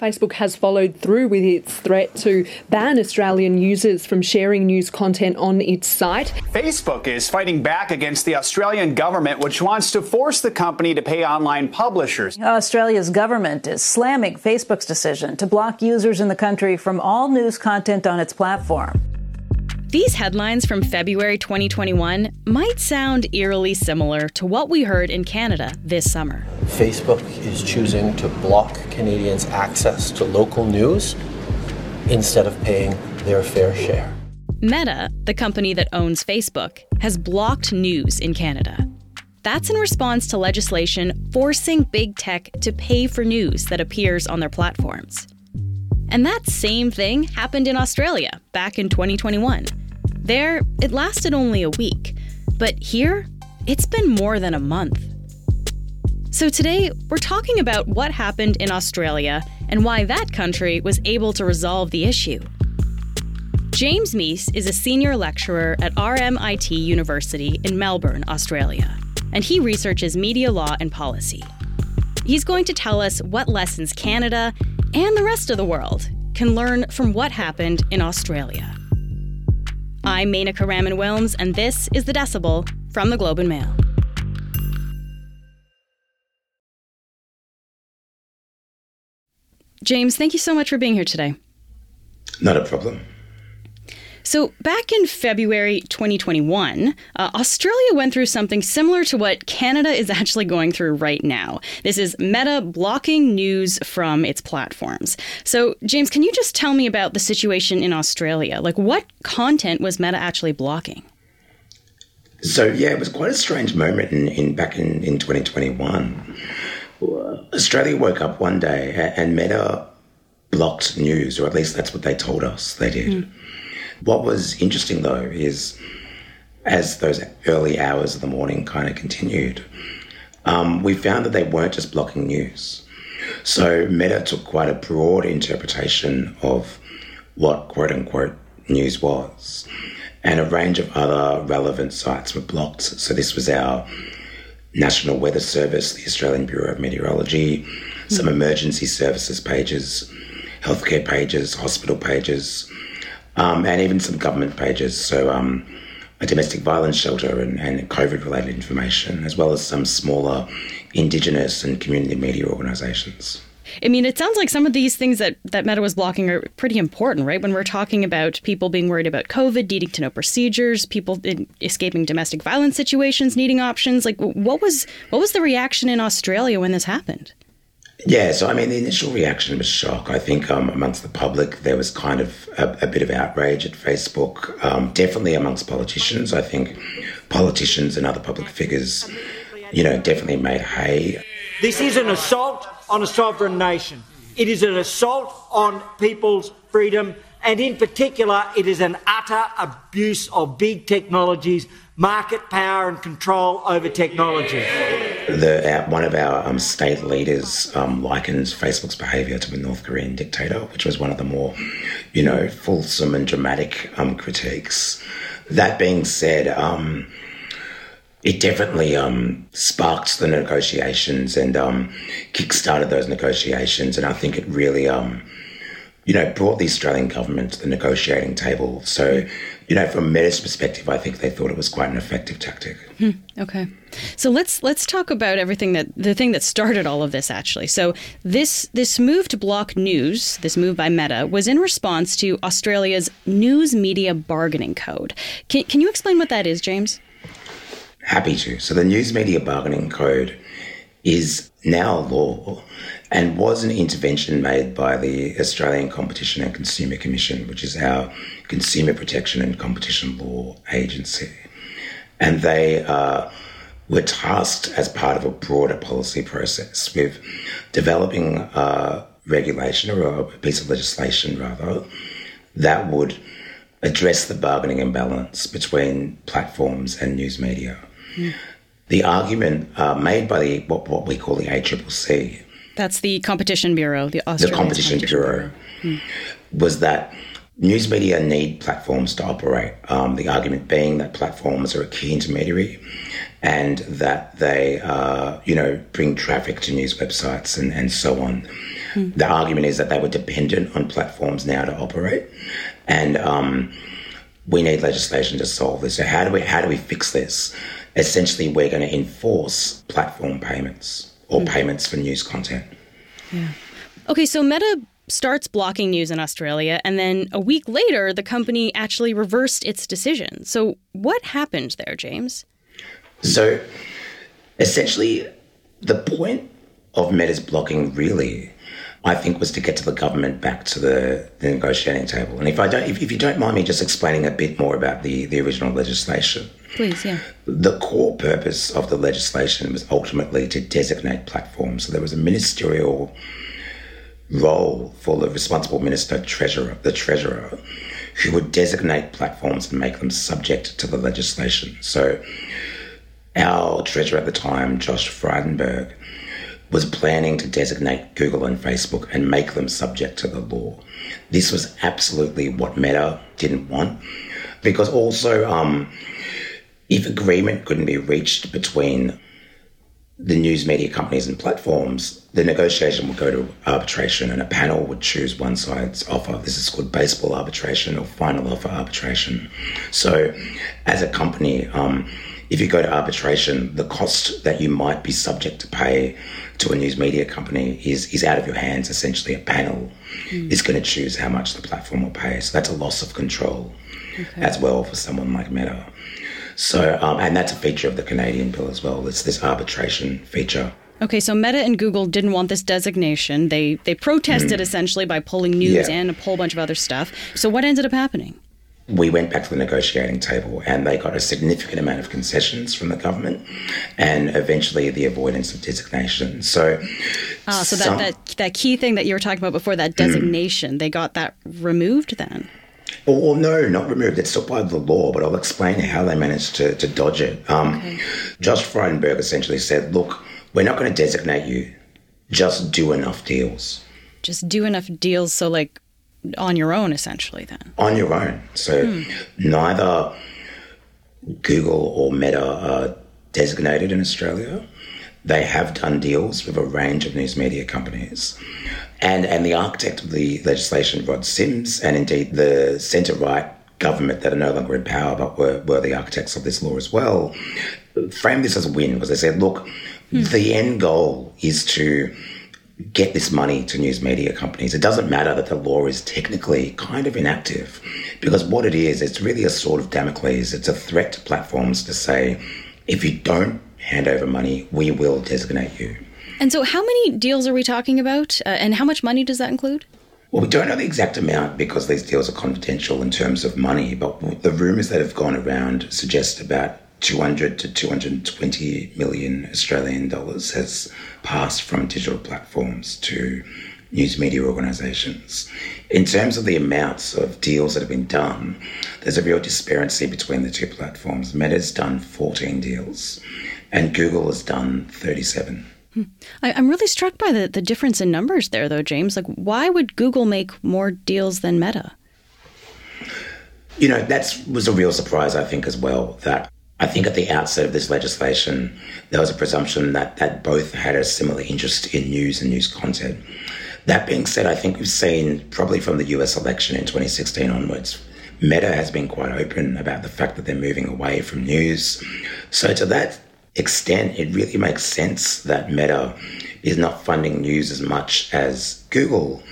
Facebook has followed through with its threat to ban Australian users from sharing news content on its site. Facebook is fighting back against the Australian government, which wants to force the company to pay online publishers. Australia's government is slamming Facebook's decision to block users in the country from all news content on its platform. These headlines from February 2021 might sound eerily similar to what we heard in Canada this summer. Facebook is choosing to block Canadians' access to local news instead of paying their fair share. Meta, the company that owns Facebook, has blocked news in Canada. That's in response to legislation forcing big tech to pay for news that appears on their platforms. And that same thing happened in Australia back in 2021. There, it lasted only a week, but here, it's been more than a month. So today, we're talking about what happened in Australia and why that country was able to resolve the issue. James Meese is a senior lecturer at RMIT University in Melbourne, Australia, and he researches media law and policy. He's going to tell us what lessons Canada and the rest of the world can learn from what happened in Australia. I'm Menaka Raman Wilms, and this is The Decibel from the Globe and Mail. James, thank you so much for being here today. Not a problem. So, back in February 2021, uh, Australia went through something similar to what Canada is actually going through right now. This is Meta blocking news from its platforms. So, James, can you just tell me about the situation in Australia? Like, what content was Meta actually blocking? So, yeah, it was quite a strange moment in, in back in, in 2021. Australia woke up one day and Meta blocked news, or at least that's what they told us they did. Mm. What was interesting though is as those early hours of the morning kind of continued, um, we found that they weren't just blocking news. So Meta took quite a broad interpretation of what quote unquote news was. And a range of other relevant sites were blocked. So this was our National Weather Service, the Australian Bureau of Meteorology, some hmm. emergency services pages, healthcare pages, hospital pages, um, and even some government pages. So, um, a domestic violence shelter and, and COVID related information, as well as some smaller Indigenous and community media organisations. I mean, it sounds like some of these things that, that Meta was blocking are pretty important, right? When we're talking about people being worried about COVID, needing to know procedures, people escaping domestic violence situations, needing options. Like, what was what was the reaction in Australia when this happened? Yeah, so I mean, the initial reaction was shock. I think um, amongst the public, there was kind of a, a bit of outrage at Facebook. Um, definitely amongst politicians. I think politicians and other public figures, you know, definitely made hay. This is an assault on a sovereign nation. It is an assault on people's freedom, and in particular, it is an utter abuse of big technologies market power and control over technology. The, one of our um, state leaders um, likens Facebook's behaviour to a North Korean dictator, which was one of the more, you know, fulsome and dramatic um, critiques. That being said, um, it definitely um, sparked the negotiations and um, kick-started those negotiations, and I think it really you know, brought the Australian government to the negotiating table. So, you know, from Meta's perspective, I think they thought it was quite an effective tactic. Hmm, okay, so let's let's talk about everything that the thing that started all of this actually. So this this move to block news, this move by Meta, was in response to Australia's News Media Bargaining Code. Can, can you explain what that is, James? Happy to. So the News Media Bargaining Code is now law and was an intervention made by the Australian Competition and Consumer Commission, which is our consumer protection and competition law agency. And they uh, were tasked as part of a broader policy process with developing a regulation or a piece of legislation, rather, that would address the bargaining imbalance between platforms and news media. Mm. The argument uh, made by the what, what we call the ACCC that's the Competition Bureau, the Australian the Competition, Competition Bureau, Bureau. Hmm. was that news media need platforms to operate. Um, the argument being that platforms are a key intermediary and that they, uh, you know, bring traffic to news websites and, and so on. Hmm. The argument is that they were dependent on platforms now to operate, and um, we need legislation to solve this. So how do we how do we fix this? Essentially, we're going to enforce platform payments or hmm. payments for news content. Yeah. Okay, so Meta starts blocking news in Australia, and then a week later, the company actually reversed its decision. So, what happened there, James? So, essentially, the point of Meta's blocking really, I think, was to get to the government back to the, the negotiating table. And if I don't, if, if you don't mind me just explaining a bit more about the, the original legislation. Please, yeah. The core purpose of the legislation was ultimately to designate platforms. So there was a ministerial role for the responsible minister treasurer, the treasurer, who would designate platforms and make them subject to the legislation. So our treasurer at the time, Josh Frydenberg, was planning to designate Google and Facebook and make them subject to the law. This was absolutely what Meta didn't want, because also, um, if agreement couldn't be reached between the news media companies and platforms, the negotiation would go to arbitration and a panel would choose one side's offer. This is called baseball arbitration or final offer arbitration. So, as a company, um, if you go to arbitration, the cost that you might be subject to pay to a news media company is, is out of your hands. Essentially, a panel mm. is going to choose how much the platform will pay. So, that's a loss of control okay. as well for someone like Meta. So, um, and that's a feature of the Canadian bill as well. It's this arbitration feature. Okay, so Meta and Google didn't want this designation. They they protested mm. essentially by pulling news yeah. and a whole bunch of other stuff. So what ended up happening? We went back to the negotiating table and they got a significant amount of concessions from the government and eventually the avoidance of designation. So Ah, so some, that, that that key thing that you were talking about before, that designation, mm. they got that removed then? Well, no, not removed. It's still part of the law, but I'll explain how they managed to, to dodge it. Um, okay. Josh Frydenberg essentially said, look, we're not going to designate you. Just do enough deals. Just do enough deals so, like, on your own, essentially, then? On your own. So hmm. neither Google or Meta are designated in Australia. They have done deals with a range of news media companies. And, and the architect of the legislation, Rod Sims, and indeed the centre right government that are no longer in power but were, were the architects of this law as well, framed this as a win because they said, look, hmm. the end goal is to get this money to news media companies. It doesn't matter that the law is technically kind of inactive because what it is, it's really a sort of Damocles. It's a threat to platforms to say, if you don't hand over money, we will designate you. And so, how many deals are we talking about, uh, and how much money does that include? Well, we don't know the exact amount because these deals are confidential in terms of money, but the rumours that have gone around suggest about 200 to 220 million Australian dollars has passed from digital platforms to news media organisations. In terms of the amounts of deals that have been done, there's a real disparity between the two platforms. Meta's done 14 deals, and Google has done 37. Hmm. I, am really struck by the, the difference in numbers there, though, James. Like, why would Google make more deals than Meta? You know, that was a real surprise, I think, as well. That I think at the outset of this legislation, there was a presumption that, that both had a similar interest in news and news content. That being said, I think we've seen, probably from the US election in 2016 onwards, Meta has been quite open about the fact that they're moving away from news. So, to that extent, it really makes sense that Meta is not funding news as much as Google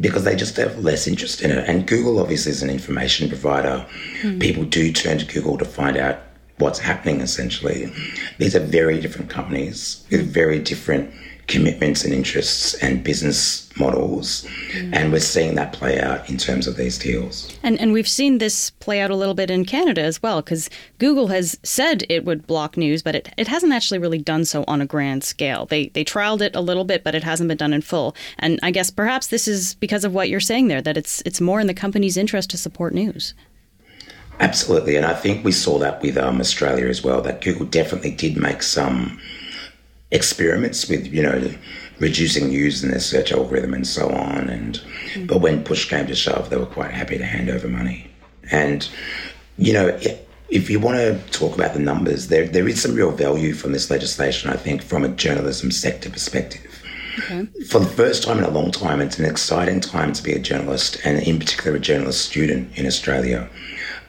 because they just have less interest in it. And Google obviously is an information provider. Mm. People do turn to Google to find out what's happening essentially. These are very different companies with very different commitments and interests and business models. Mm. And we're seeing that play out in terms of these deals. And, and we've seen this play out a little bit in Canada as well, because Google has said it would block news, but it, it hasn't actually really done so on a grand scale. They, they trialed it a little bit, but it hasn't been done in full. And I guess perhaps this is because of what you're saying there, that it's, it's more in the company's interest to support news. Absolutely. And I think we saw that with um, Australia as well, that Google definitely did make some experiments with, you know, reducing news in their search algorithm and so on. And mm-hmm. but when push came to shove, they were quite happy to hand over money. And you know, if you want to talk about the numbers, there there is some real value from this legislation. I think from a journalism sector perspective. Okay. For the first time in a long time, it's an exciting time to be a journalist, and in particular, a journalist student in Australia.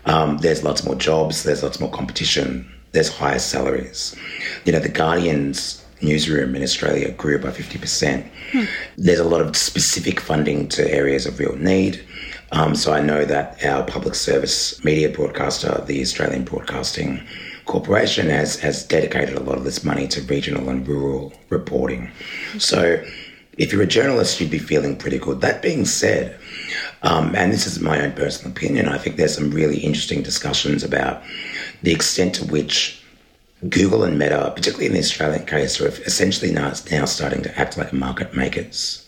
Um, there's lots more jobs, there's lots more competition, there's higher salaries. You know, the Guardian's newsroom in Australia grew by 50%. Hmm. There's a lot of specific funding to areas of real need. Um, so I know that our public service media broadcaster, the Australian Broadcasting Corporation, has, has dedicated a lot of this money to regional and rural reporting. So if you're a journalist, you'd be feeling pretty good. That being said, um, and this is my own personal opinion, I think there's some really interesting discussions about the extent to which Google and Meta, particularly in the Australian case, are essentially now, now starting to act like market makers.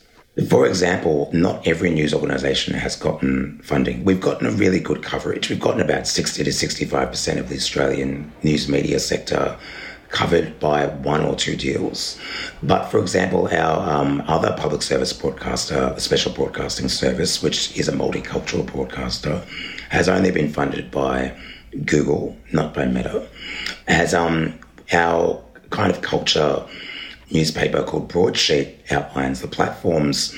For example, not every news organisation has gotten funding. We've gotten a really good coverage. We've gotten about 60 to 65% of the Australian news media sector covered by one or two deals. But for example, our um, other public service broadcaster, the Special Broadcasting Service, which is a multicultural broadcaster, has only been funded by Google, not by Meta. As um, our kind of culture newspaper called Broadsheet outlines, the platforms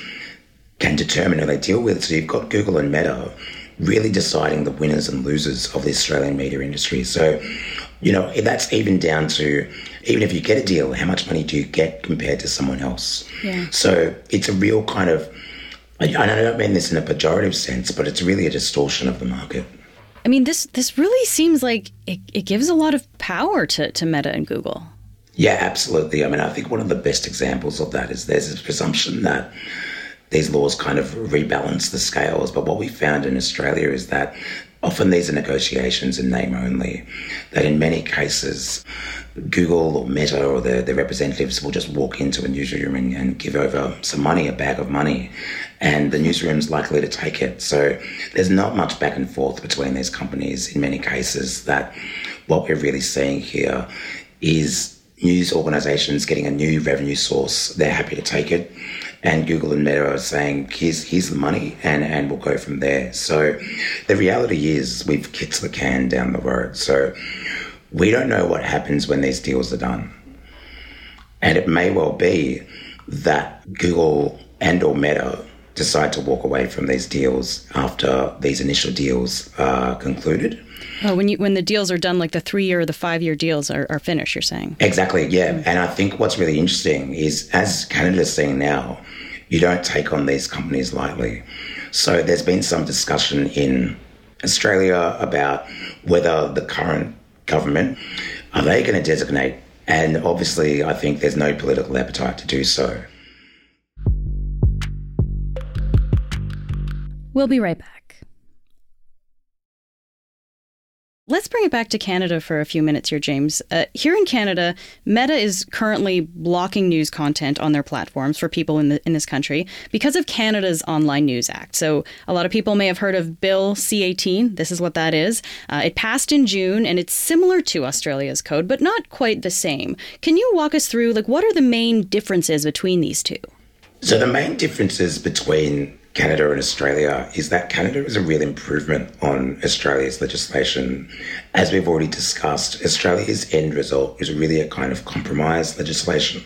can determine who they deal with. So you've got Google and Meta really deciding the winners and losers of the Australian media industry. So, you know, that's even down to even if you get a deal, how much money do you get compared to someone else? Yeah. So it's a real kind of, and I don't mean this in a pejorative sense, but it's really a distortion of the market. I mean, this this really seems like it, it gives a lot of power to, to Meta and Google. Yeah, absolutely. I mean, I think one of the best examples of that is there's this presumption that these laws kind of rebalance the scales. But what we found in Australia is that often these are negotiations in name only, that in many cases, Google or Meta or their, their representatives will just walk into a newsroom and, and give over some money, a bag of money, and the newsroom's likely to take it. So there's not much back and forth between these companies in many cases that what we're really seeing here is news organizations getting a new revenue source, they're happy to take it. And Google and Meta are saying, here's, here's the money, and, and we'll go from there. So the reality is, we've kicked the can down the road. So we don't know what happens when these deals are done. And it may well be that Google and or Meta decide to walk away from these deals after these initial deals are concluded. Oh, when you when the deals are done, like the three year or the five year deals are, are finished, you're saying? Exactly, yeah. Mm-hmm. And I think what's really interesting is as Canada's seeing now, you don't take on these companies lightly. So there's been some discussion in Australia about whether the current government are they going to designate and obviously I think there's no political appetite to do so. We'll be right back. Let's bring it back to Canada for a few minutes here, James. Uh, here in Canada, Meta is currently blocking news content on their platforms for people in, the, in this country because of Canada's Online News Act. So, a lot of people may have heard of Bill C 18. This is what that is. Uh, it passed in June and it's similar to Australia's code, but not quite the same. Can you walk us through, like, what are the main differences between these two? So, the main differences between Canada and Australia is that Canada is a real improvement on Australia's legislation. As we've already discussed, Australia's end result is really a kind of compromise legislation.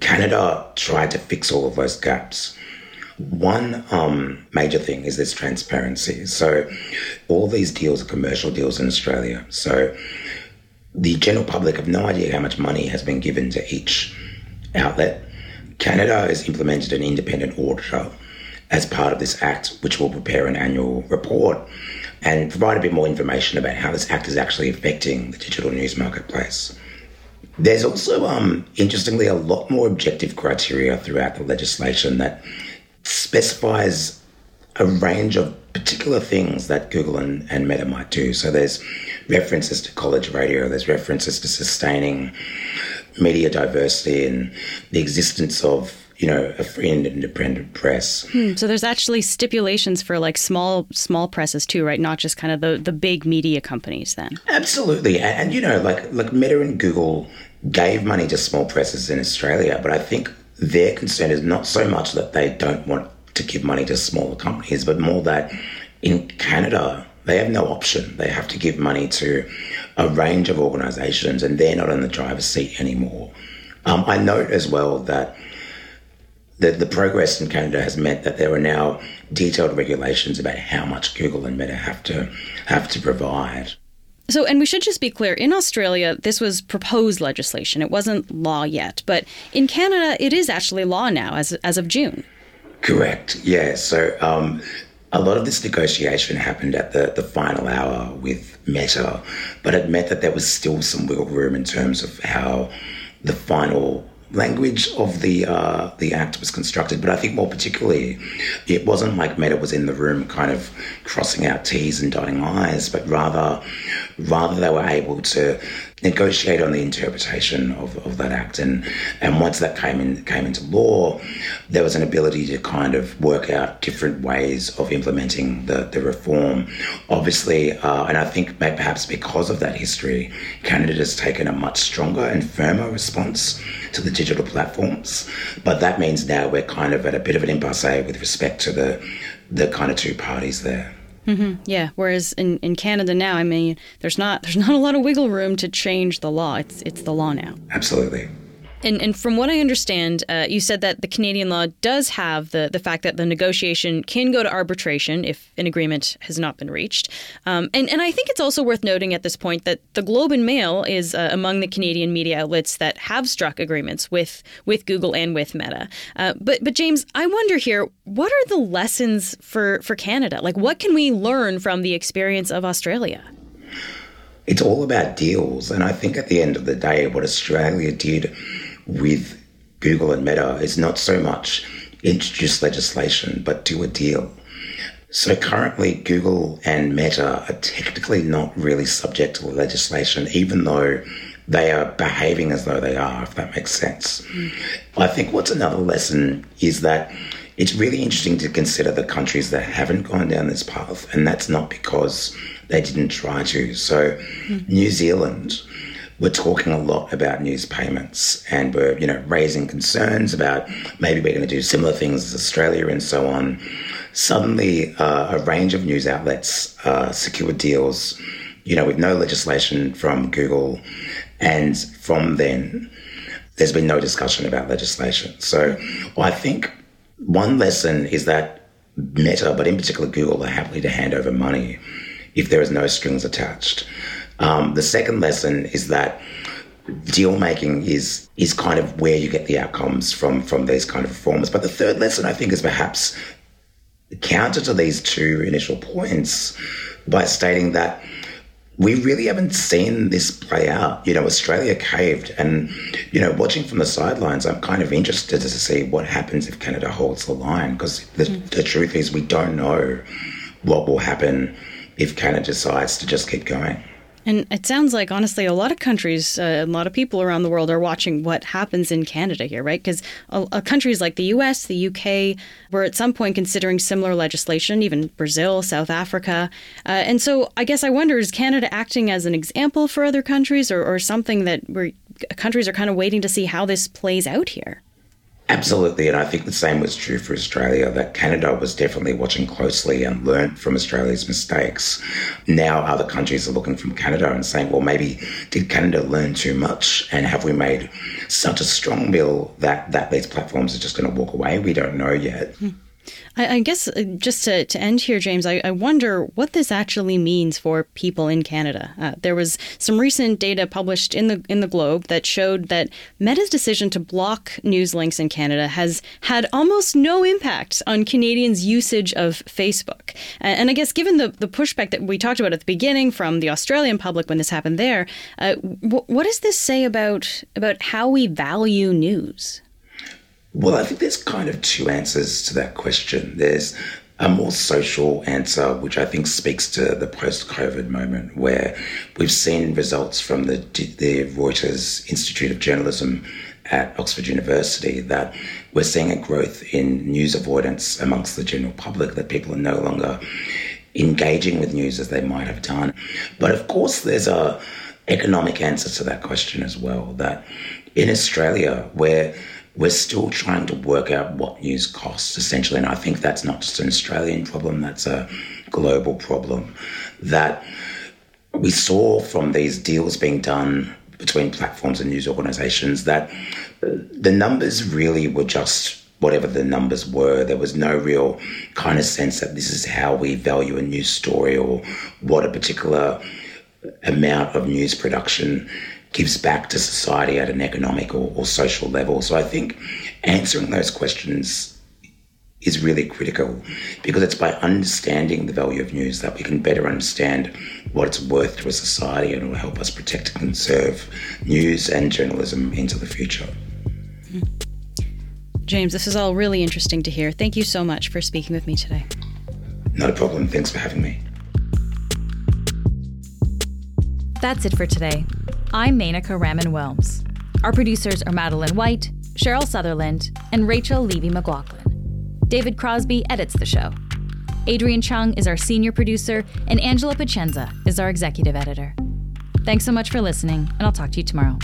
Canada tried to fix all of those gaps. One um, major thing is this transparency. So, all these deals are commercial deals in Australia. So, the general public have no idea how much money has been given to each outlet. Canada has implemented an independent auditor as part of this act, which will prepare an annual report and provide a bit more information about how this act is actually affecting the digital news marketplace. There's also, um, interestingly, a lot more objective criteria throughout the legislation that specifies a range of particular things that Google and, and Meta might do. So there's references to college radio, there's references to sustaining media diversity and the existence of you know, a free and independent press. Hmm. So there's actually stipulations for like small small presses too, right? Not just kind of the, the big media companies then. Absolutely. And, and you know, like like Meta and Google gave money to small presses in Australia, but I think their concern is not so much that they don't want to give money to smaller companies, but more that in Canada they have no option. They have to give money to a range of organisations, and they're not in the driver's seat anymore. Um, I note as well that the, the progress in Canada has meant that there are now detailed regulations about how much Google and Meta have to have to provide. So, and we should just be clear in Australia, this was proposed legislation. It wasn't law yet. But in Canada, it is actually law now as, as of June. Correct. Yeah. So, um, a lot of this negotiation happened at the, the final hour with Meta, but it meant that there was still some wiggle room in terms of how the final language of the uh, the act was constructed, but I think more particularly, it wasn't like Meta was in the room kind of crossing out T's and dotting I's, but rather rather they were able to negotiate on the interpretation of, of that act. And and once that came in came into law, there was an ability to kind of work out different ways of implementing the, the reform. Obviously, uh, and I think perhaps because of that history, Canada has taken a much stronger and firmer response to the digital platforms. But that means now we're kind of at a bit of an impasse with respect to the the kind of two parties there. Mm-hmm. Yeah. Whereas in, in Canada now, I mean, there's not there's not a lot of wiggle room to change the law. It's it's the law now. Absolutely. And, and from what I understand, uh, you said that the Canadian law does have the, the fact that the negotiation can go to arbitration if an agreement has not been reached. Um, and, and I think it's also worth noting at this point that the Globe and Mail is uh, among the Canadian media outlets that have struck agreements with, with Google and with Meta. Uh, but, but James, I wonder here, what are the lessons for, for Canada? Like, what can we learn from the experience of Australia? It's all about deals. And I think at the end of the day, what Australia did with Google and Meta is not so much introduce legislation, but do a deal. So currently, Google and Meta are technically not really subject to legislation, even though they are behaving as though they are, if that makes sense. Mm. I think what's another lesson is that it's really interesting to consider the countries that haven't gone down this path, and that's not because they didn't try to. So, mm. New Zealand we're talking a lot about news payments and we're, you know, raising concerns about maybe we're going to do similar things as Australia and so on. Suddenly, uh, a range of news outlets uh, secured deals, you know, with no legislation from Google. And from then, there's been no discussion about legislation. So I think one lesson is that Meta, but in particular Google, are happy to hand over money if there is no strings attached. Um, the second lesson is that deal making is is kind of where you get the outcomes from from these kind of reforms. But the third lesson I think is perhaps counter to these two initial points by stating that we really haven't seen this play out. You know, Australia caved, and you know, watching from the sidelines, I'm kind of interested to see what happens if Canada holds the line because the, mm. the truth is we don't know what will happen if Canada decides to just keep going. And it sounds like, honestly, a lot of countries, uh, a lot of people around the world are watching what happens in Canada here, right? Because countries like the US, the UK were at some point considering similar legislation, even Brazil, South Africa. Uh, and so I guess I wonder is Canada acting as an example for other countries or, or something that countries are kind of waiting to see how this plays out here? Absolutely, and I think the same was true for Australia, that Canada was definitely watching closely and learned from Australia's mistakes. Now other countries are looking from Canada and saying, well, maybe did Canada learn too much? And have we made such a strong bill that, that these platforms are just going to walk away? We don't know yet. Hmm. I, I guess uh, just to, to end here, James, I, I wonder what this actually means for people in Canada. Uh, there was some recent data published in the in the Globe that showed that Meta's decision to block news links in Canada has had almost no impact on Canadians' usage of Facebook. And, and I guess given the, the pushback that we talked about at the beginning from the Australian public when this happened there, uh, w- what does this say about about how we value news? Well, I think there's kind of two answers to that question. There's a more social answer, which I think speaks to the post COVID moment, where we've seen results from the, the Reuters Institute of Journalism at Oxford University that we're seeing a growth in news avoidance amongst the general public, that people are no longer engaging with news as they might have done. But of course, there's a economic answer to that question as well, that in Australia, where we're still trying to work out what news costs essentially. And I think that's not just an Australian problem, that's a global problem. That we saw from these deals being done between platforms and news organizations that the numbers really were just whatever the numbers were. There was no real kind of sense that this is how we value a news story or what a particular amount of news production gives back to society at an economic or, or social level. So I think answering those questions is really critical because it's by understanding the value of news that we can better understand what it's worth to a society and it will help us protect and conserve news and journalism into the future. Hmm. James, this is all really interesting to hear. Thank you so much for speaking with me today. Not a problem. Thanks for having me. That's it for today. I'm Menaka Raman Wilms. Our producers are Madeline White, Cheryl Sutherland, and Rachel Levy McLaughlin. David Crosby edits the show. Adrian Chung is our senior producer, and Angela Pacienza is our executive editor. Thanks so much for listening, and I'll talk to you tomorrow.